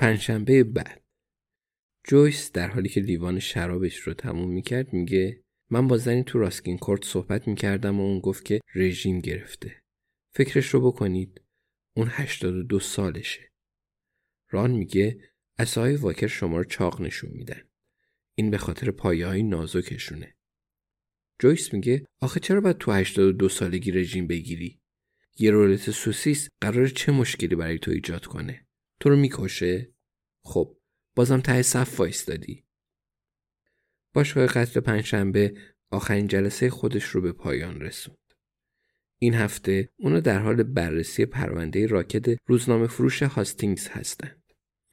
پنجشنبه بعد جویس در حالی که لیوان شرابش رو تموم می‌کرد میگه من با زنی تو راسکین کورت صحبت می‌کردم و اون گفت که رژیم گرفته. فکرش رو بکنید اون 82 سالشه. ران میگه اسای واکر شما رو چاق نشون میدن. این به خاطر پایه های نازکشونه. جویس میگه آخه چرا باید تو 82 سالگی رژیم بگیری؟ یه رولت سوسیس قرار چه مشکلی برای تو ایجاد کنه؟ تو رو می‌کشه؟ خب بازم ته صف وایستادی. باشگاه قتل پنجشنبه آخرین جلسه خودش رو به پایان رسوند. این هفته اونا در حال بررسی پرونده راکت روزنامه فروش هاستینگز هستند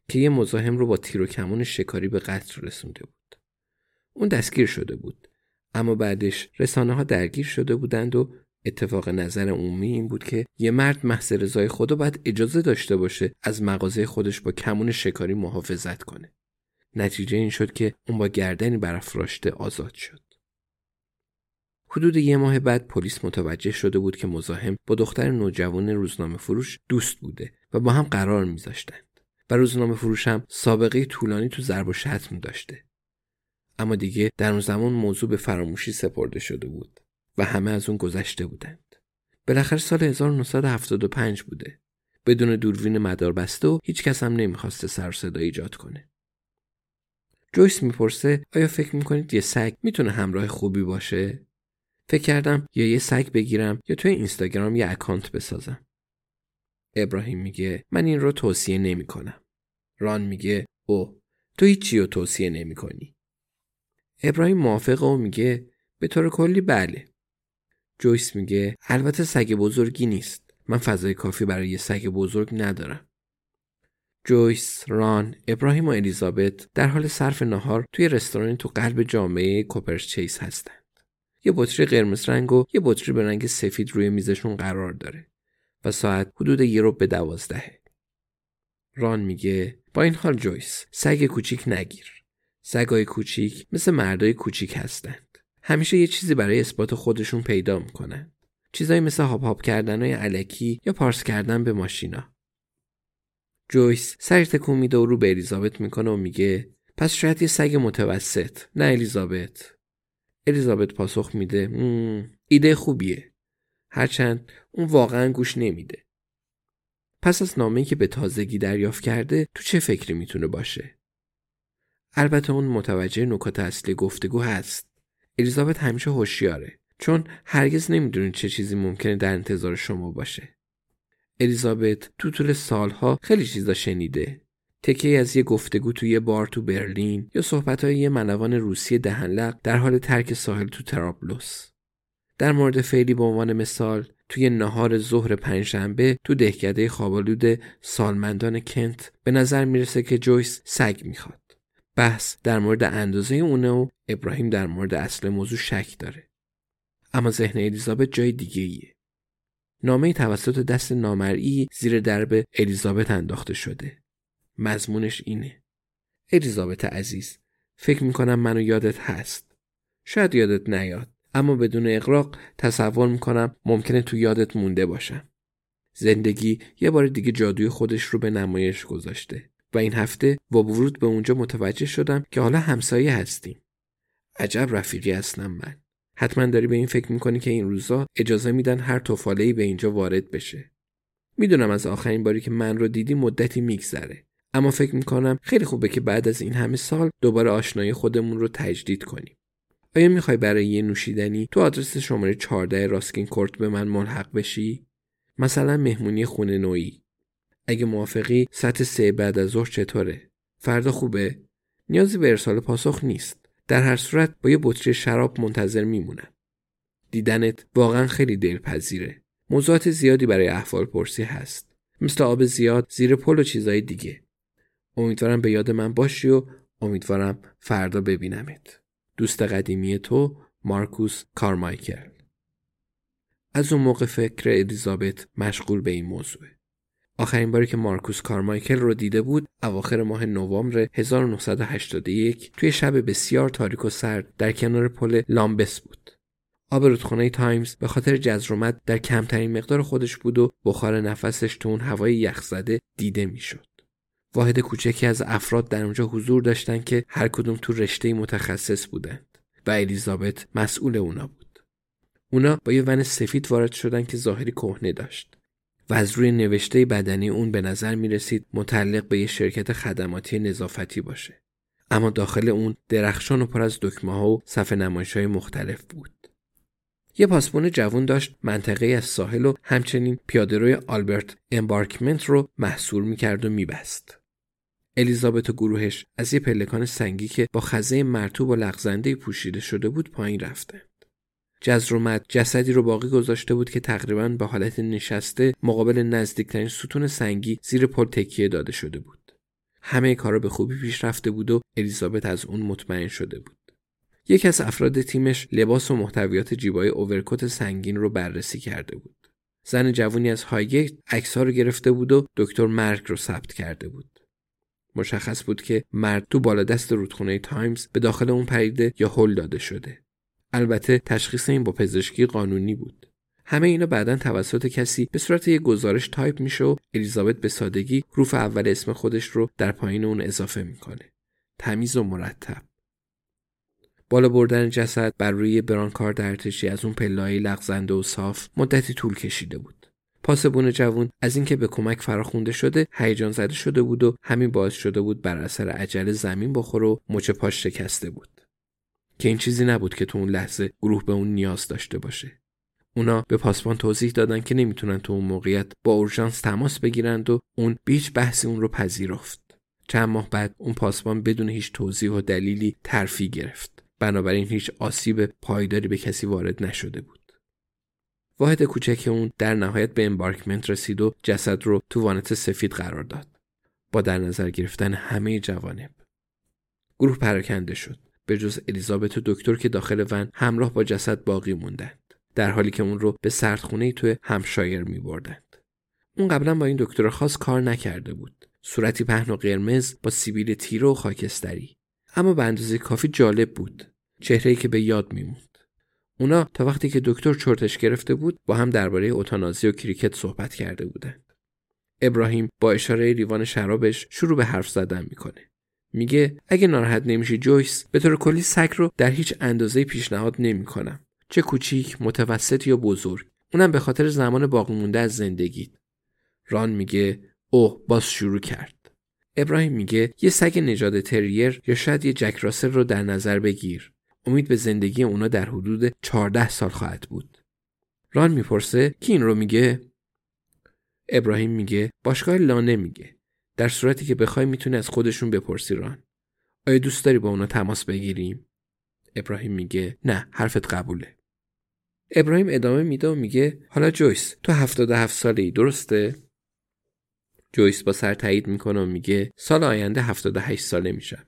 که یه مزاحم رو با تیر و کمان شکاری به قتل رسونده بود. اون دستگیر شده بود اما بعدش رسانه ها درگیر شده بودند و اتفاق نظر عمومی این بود که یه مرد محض رضای خدا باید اجازه داشته باشه از مغازه خودش با کمون شکاری محافظت کنه. نتیجه این شد که اون با گردنی برافراشته آزاد شد. حدود یه ماه بعد پلیس متوجه شده بود که مزاحم با دختر نوجوان روزنامه فروش دوست بوده و با هم قرار میذاشتند و روزنامه فروش هم سابقه طولانی تو ضرب و شتم داشته. اما دیگه در اون زمان موضوع به فراموشی سپرده شده بود و همه از اون گذشته بودند. بالاخره سال 1975 بوده. بدون دوربین مدار بسته و هیچ کس هم نمی‌خواسته سر صدا ایجاد کنه. جویس می‌پرسه آیا فکر می‌کنید یه سگ می‌تونه همراه خوبی باشه؟ فکر کردم یا یه سگ بگیرم یا توی اینستاگرام یه اکانت بسازم. ابراهیم میگه من این رو توصیه نمی کنم. ران میگه او تو هیچی رو توصیه نمی کنی. ابراهیم موافقه و میگه به طور کلی بله. جویس میگه البته سگ بزرگی نیست. من فضای کافی برای یه سگ بزرگ ندارم. جویس، ران، ابراهیم و الیزابت در حال صرف نهار توی رستورانی تو قلب جامعه کوپرس چیس هستند. یه بطری قرمز رنگ و یه بطری به رنگ سفید روی میزشون قرار داره و ساعت حدود یه رو به دوازدهه. ران میگه با این حال جویس سگ کوچیک نگیر. سگای کوچیک مثل مردای کوچیک هستند. همیشه یه چیزی برای اثبات خودشون پیدا می‌کنن. چیزایی مثل هاپ هاپ کردن های الکی یا پارس کردن به ماشینا. جویس سر تکون میده و رو به الیزابت می‌کنه و میگه پس شاید یه سگ متوسط. نه الیزابت. الیزابت پاسخ میده ایده خوبیه. هرچند اون واقعا گوش نمیده. پس از نامه‌ای که به تازگی دریافت کرده تو چه فکری می‌تونه باشه؟ البته اون متوجه نکات اصلی گفتگو هست. الیزابت همیشه هوشیاره چون هرگز نمی‌دونه چه چیزی ممکنه در انتظار شما باشه. الیزابت تو طول سالها خیلی چیزا شنیده. تکه از یه گفتگو توی یه بار تو برلین یا صحبتهای یه ملوان روسی دهنلق در حال ترک ساحل تو ترابلوس در مورد فعلی به عنوان مثال توی نهار ظهر پنجشنبه تو دهکده خوابالود سالمندان کنت به نظر می‌رسه که جویس سگ می‌خواد. بحث در مورد اندازه اونه و ابراهیم در مورد اصل موضوع شک داره اما ذهن الیزابت جای دیگه ایه نامه توسط دست نامرئی زیر درب الیزابت انداخته شده. مضمونش اینه. الیزابت عزیز فکر می‌کنم منو یادت هست. شاید یادت نیاد. اما بدون اقراق تصور می‌کنم ممکنه تو یادت مونده باشم. زندگی یه بار دیگه جادوی خودش رو به نمایش گذاشته و این هفته با ورود به اونجا متوجه شدم که حالا همسایه هستیم. عجب رفیقی هستم من. حتما داری به این فکر می‌کنی که این روزا اجازه میدن هر توفالهی به اینجا وارد بشه. می‌دونم از آخرین باری که من رو دیدی مدتی میگذره. اما فکر می‌کنم خیلی خوبه که بعد از این همه سال دوباره آشنایی خودمون رو تجدید کنیم. آیا می‌خوای برای یه نوشیدنی تو آدرس شماره 14 راسکین کورت به من ملحق بشی؟ مثلا مهمونی خونه نوعی. اگه موافقی سطح سه بعد از ظهر چطوره؟ فردا خوبه؟ نیازی به ارسال پاسخ نیست. در هر صورت با یه بطری شراب منتظر میمونم. دیدنت واقعا خیلی دلپذیره. موضوعات زیادی برای احوال پرسی هست. مثل آب زیاد، زیر پل و چیزای دیگه. امیدوارم به یاد من باشی و امیدوارم فردا ببینمت. دوست قدیمی تو مارکوس کارمایکل از اون موقع فکر الیزابت مشغول به این موضوعه. آخرین باری که مارکوس کارمایکل رو دیده بود اواخر ماه نوامبر 1981 توی شب بسیار تاریک و سرد در کنار پل لامبس بود. آب رودخانه تایمز به خاطر جزر و مد در کمترین مقدار خودش بود و بخار نفسش تو اون هوای یخزده دیده می‌شد. واحد کوچکی از افراد در اونجا حضور داشتن که هر کدوم تو رشته متخصص بودند و الیزابت مسئول اونا بود. اونا با یه ون سفید وارد شدن که ظاهری کهنه داشت. و از روی نوشته بدنی اون به نظر می رسید متعلق به یه شرکت خدماتی نظافتی باشه. اما داخل اون درخشان و پر از دکمه ها و صفحه نمایش های مختلف بود. یه پاسپون جوان داشت منطقه از ساحل و همچنین پیادهروی آلبرت امبارکمنت رو محصول می‌کرد و میبست. الیزابت و گروهش از یه پلکان سنگی که با خزه مرتوب و لغزنده پوشیده شده بود پایین رفتند. جزرومت جسدی رو باقی گذاشته بود که تقریبا به حالت نشسته مقابل نزدیکترین ستون سنگی زیر پل تکیه داده شده بود. همه کارا به خوبی پیش رفته بود و الیزابت از اون مطمئن شده بود. یکی از افراد تیمش لباس و محتویات جیبای اوورکوت سنگین رو بررسی کرده بود. زن جوانی از هایگیت عکس‌ها رو گرفته بود و دکتر مرگ رو ثبت کرده بود. مشخص بود که مرد تو بالا دست رودخونه تایمز به داخل اون پریده یا هل داده شده. البته تشخیص این با پزشکی قانونی بود. همه اینا بعدا توسط کسی به صورت یک گزارش تایپ میشه و الیزابت به سادگی حروف اول اسم خودش رو در پایین اون اضافه می‌کنه. تمیز و مرتب. بالا بردن جسد بر روی برانکارد ارتشی از اون پله‌های لغزنده و صاف مدتی طول کشیده بود. پاسبون جوون از اینکه به کمک فراخونده شده هیجان زده شده بود و همین باعث شده بود بر اثر عجله زمین بخوره و مچ پاش شکسته بود. که این چیزی نبود که تو اون لحظه گروه به اون نیاز داشته باشه. اونا به پاسبان توضیح دادن که نمی‌تونن تو اون موقعیت با اورژانس تماس بگیرند و اون بیچ بحثی اون رو پذیرفت. چند ماه بعد اون پاسبان بدون هیچ توضیح و دلیلی ترفی گرفت. بنابراین هیچ آسیب پایداری به کسی وارد نشده بود. واحد کوچک اون در نهایت به امبارکمنت رسید و جسد رو تو وانت سفید قرار داد. با در نظر گرفتن همه جوانب. گروه پراکنده شد. به جز الیزابت و دکتر که داخل ون همراه با جسد باقی موندند در حالی که اون رو به سردخونه توی همشایر می بردند. اون قبلا با این دکتر خاص کار نکرده بود. صورتی پهن و قرمز با سیبیل تیره و خاکستری. اما به اندازه کافی جالب بود. چهره‌ای که به یاد میموند. اونا تا وقتی که دکتر چرتش گرفته بود با هم درباره اوتانازی و کریکت صحبت کرده بودند. ابراهیم با اشاره لیوان شرابش شروع به حرف زدن می‌کنه. میگه اگه ناراحت نمیشی جویس به طور کلی سگ رو در هیچ اندازه پیشنهاد نمی‌کنم. چه کوچیک متوسط یا بزرگ. اونم به خاطر زمان باقی مونده از زندگیت. ران میگه اوه باز شروع کرد. ابراهیم میگه یه سگ نژاد تریر یا شاید یه جک راسل رو در نظر بگیر. امید به زندگی اونا در حدود 14 سال خواهد بود. ران می‌پرسه کی این رو میگه؟ ابراهیم میگه باشگاه لانه میگه در صورتی که بخوای می‌تونی از خودشون بپرسی ران. آیا دوست داری با اونا تماس بگیریم؟ ابراهیم میگه نه حرفت قبوله. ابراهیم ادامه میده و میگه حالا جویس تو 77 ساله ای درسته؟ جویس با سر تایید می‌کنه و میگه سال آینده 78 ساله میشم.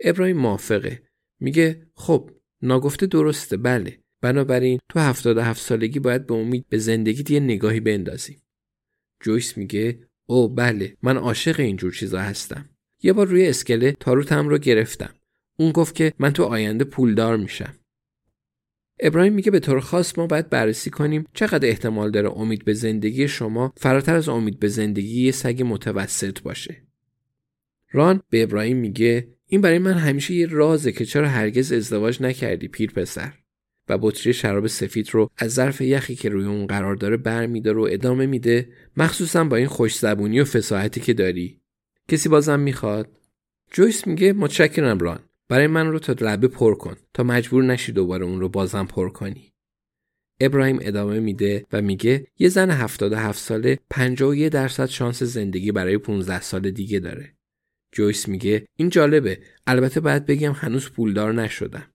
ابراهیم موافقه. میگه خب ناگفته درسته بله. بنابراین تو 77 سالگی باید به امید به زندگی یه نگاهی بندازیم. جویس میگه او بله من عاشق اینجور چیزا هستم. یه بار روی اسکله تاروتم رو گرفتم. اون گفت که من تو آینده پولدار میشم. ابراهیم میگه به طور خاص ما باید بررسی کنیم چقدر احتمال داره امید به زندگی شما فراتر از امید به زندگی یه سگ متوسط باشه. ران به ابراهیم میگه این برای من همیشه یه رازه که چرا هرگز ازدواج نکردی پیر پسر و بطری شراب سفید رو از ظرف یخی که روی اون قرار داره برمیداره و ادامه میده مخصوصا با این خوش زبونی و فساحتی که داری. کسی بازم می‌خواد؟ جویس میگه متشکرم ران. برای من رو تا لبه پر کن. تا مجبور نشی دوباره اون رو بازم پر کنی. ابراهیم ادامه میده و میگه یه زن 77 ساله 51 درصد شانس زندگی برای 15 سال دیگه داره. جویس میگه این جالبه. البته باید بگم هنوز پولدار نشدم.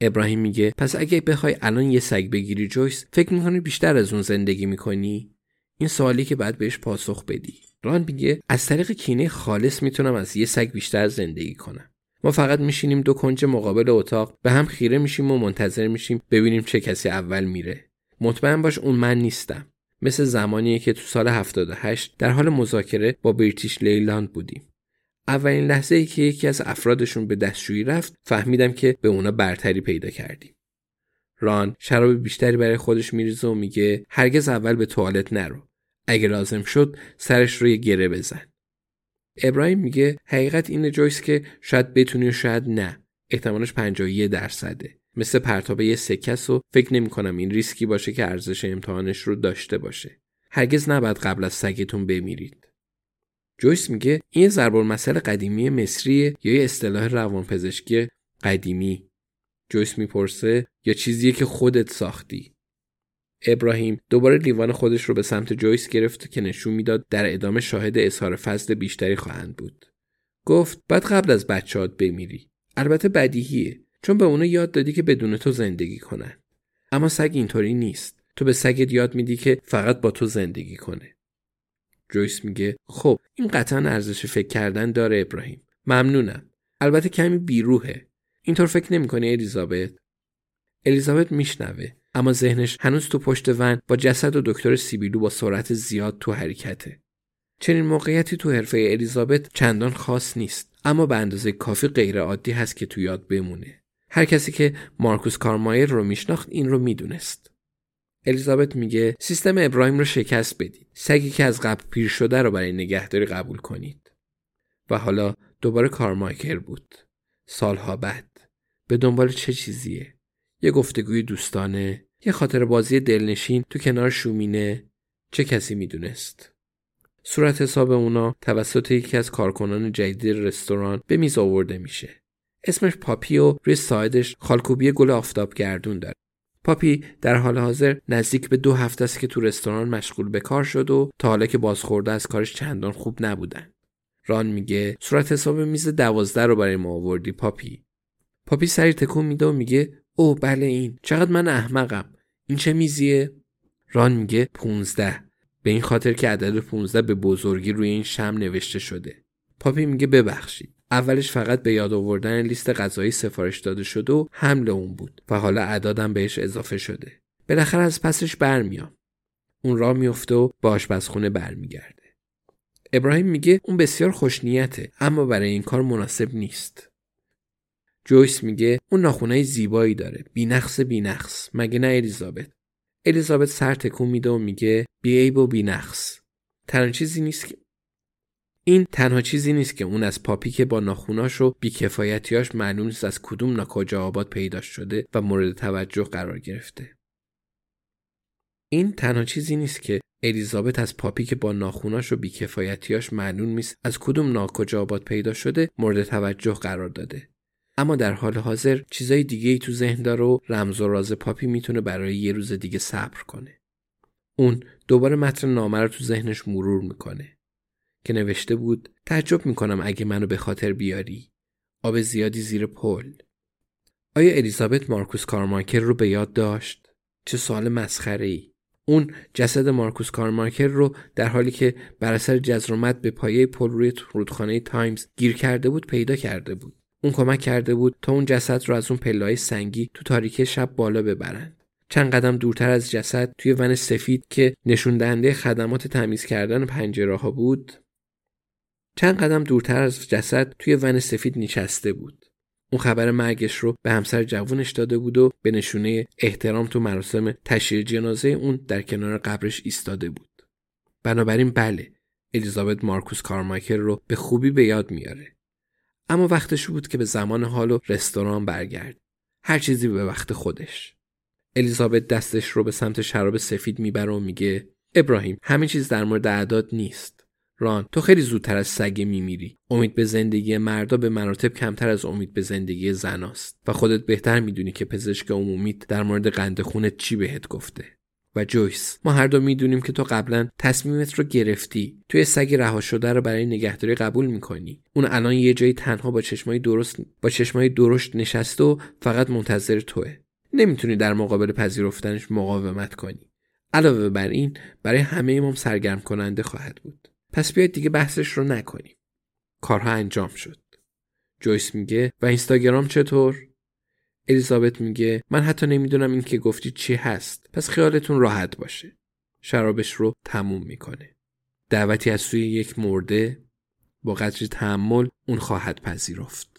ابراهیم میگه پس اگه بخوای الان یه سگ بگیری جویس فکر می‌کنی بیشتر از اون زندگی می‌کنی؟ این سوالی که باید بهش پاسخ بدی. ران میگه از طریق کینه خالص می‌تونم از یه سگ بیشتر زندگی کنم. ما فقط میشینیم دو کنج مقابل اتاق به هم خیره میشیم و منتظر میشیم ببینیم چه کسی اول میره. مطمئن باش اون من نیستم. مثل زمانیه که تو سال 78 در حال مذاکره با بریتیش لیلاند بودیم. اولین لحظه ای که یکی از افرادشون به دستشویی رفت فهمیدم که به اونا برتری پیدا کردیم. ران شراب بیشتری برای خودش میریزه و میگه هرگز اول به توالت نرو. اگه لازم شد سرش رو یه گره بزن. ابراهیم میگه حقیقت اینه جویس که شاید بتونی و شاید نه. احتمالش 51 درصده. مثل پرتابه یه سکس و فکر نمی کنم این ریسکی باشه که ارزش امتحانش رو داشته باشه. هرگز نباید قبل از سگتون بمیرید. جویس میگه این ضرب مسئله قدیمی مصری یا یه اصطلاح روانپزشکی قدیمی. جویس می‌پرسه یا چیزیه که خودت ساختی؟ ابراهیم دوباره لیوان خودش رو به سمت جویس گرفت که نشون می‌داد در ادامه شاهد اظهار فضل بیشتری خواهند بود. گفت بعد قبل از بچهات بمیری. البته بدیهیه. چون به اونا یاد دادی که بدون تو زندگی کنن. اما سگ اینطوری نیست. تو به سگت یاد میدی که فقط با تو زندگی کنه. جویس میگه خب این قطعا ارزش فکر کردن داره ابراهیم. ممنونم. البته کمی بیروهه. اینطور فکر نمی‌کنی الیزابت؟ الیزابت میشنوه اما ذهنش هنوز تو پشت ون با جسد و دکتر سیبیلو با سرعت زیاد تو حرکته. چنین موقعیتی تو حرفه الیزابت چندان خاص نیست اما به اندازه کافی غیر عادی هست که تو یاد بمونه. هر کسی که مارکوس کارمایر رو میشناخت این رو می‌دونست. الیزابت میگه سیستم ابراهیم رو شکست بدید. سگی که از قبل پیر شده رو برای نگهداری قبول کنید. و حالا دوباره کارمایکر بود. سالها بعد. به دنبال چه چیزیه؟ یه گفتگوی دوستانه. یه خاطر بازی دلنشین تو کنار شومینه. چه کسی می‌دونست؟ صورت حساب اونا توسط یکی از کارکنان جدید رستوران به میز آورده میشه. اسمش پاپی و روی ساعدش خالکوبی گل آفتاب گردون داره. پاپی در حال حاضر نزدیک به دو هفته است که تو رستوران مشغول به کار شد و تا حالا که بازخوردا از کارش چندان خوب نبودن. ران میگه صورت حساب میز دوازده رو برای ما آوردی پاپی. پاپی سری تکون میده و میگه او بله این. چقدر من احمقم. این چه میزیه؟ ران میگه 15 به این خاطر که عدد 15 به بزرگی روی این شمع نوشته شده. پاپی میگه ببخشید. اولش فقط به یاد آوردن لیست غذایی سفارش داده شده و حمل اون بود و حالا اعدادم بهش اضافه شده. بالاخره از پسش برمیام. اون را میفته و به آشپزخونه برمیگرده. ابراهیم میگه اون بسیار خوشنیته اما برای این کار مناسب نیست. جویس میگه اون ناخونای زیبایی داره. بینقص بینقص. مگه نه الیزابت؟ الیزابت سر تکون میده و میگه بیعیب و بینقص. تنها چیزی نیست که این تنها چیزی نیست که اون از پاپی که با ناخوناش و بیکفایتیاش معلوم نیست از کدوم ناکجا آباد پیدا شده و مورد توجه قرار گرفته. این تنها چیزی نیست که الیزابت از پاپی که با ناخوناش و بیکفایتیاش معلوم نیست از کدوم ناکجا آباد پیدا شده مورد توجه قرار داده. اما در حال حاضر چیزای دیگه ای تو ذهن داره و رمز و راز پاپی می‌تونه برای یه روز دیگه صبر کنه. اون دوباره متن نامه رو تو ذهنش مرور می‌کنه. که نوشته بود تعجب می‌کنم اگه منو به خاطر بیاری. آب زیادی زیر پل. آیا الیزابت مارکوس کارمایکل رو به یاد داشت؟ چه سوال مسخره ای اون جسد مارکوس کارمایکل رو در حالی که بر اثر جزر و مد به پایه پل روی رودخانه تایمز گیر کرده بود پیدا کرده بود. اون کمک کرده بود تا اون جسد رو از اون پله‌های سنگی تو تاریکی شب بالا ببرند. چند قدم دورتر از جسد توی ون سفید که نشون دهنده خدمات تمیز کردن پنجره ها بود چند قدم دورتر از جسد توی ون سفید نشسته بود. اون خبر مرگش رو به همسر جوونش داده بود و به نشونه احترام تو مراسم تشییع جنازه اون در کنار قبرش ایستاده بود. بنابراین بله الیزابت مارکوس کارمایکل رو به خوبی به یاد میاره. اما وقتش بود که به زمان حال و رستوران برگرد. هر چیزی به وقت خودش. الیزابت دستش رو به سمت شراب سفید می‌بره و میگه ابراهیم همه چیز در مورد اعداد نیست. ران. تو خیلی زودتر از سگه میمیری. امید به زندگی مردا به مراتب کمتر از امید به زندگی زناست و خودت بهتر می‌دونی که پزشک عمومیت در مورد قند خونت چی بهت گفته. و جویس ما هر دو می‌دونیم که تو قبلا تصمیمت رو گرفتی. توی سگ رها شده رو برای نگهداری قبول می‌کنی. اون الان یه جایی تنها با چشمای درست با چشمای درشت نشسته و فقط منتظر توه. نمی‌تونی در مقابل پذیرفتنش مقاومت کنی. علاوه بر این برای همه ما سرگرم کننده خواهد بود. پس بیاید دیگه بحثش رو نکنیم. کارها انجام شد. جویس میگه و اینستاگرام چطور؟ الیزابت میگه من حتی نمی‌دونم این که گفتی چی هست. پس خیالتون راحت باشه. شرابش رو تموم می‌کنه. دعوتی از سوی یک مرده با قدری تحمل اون خواهد پذیرفت.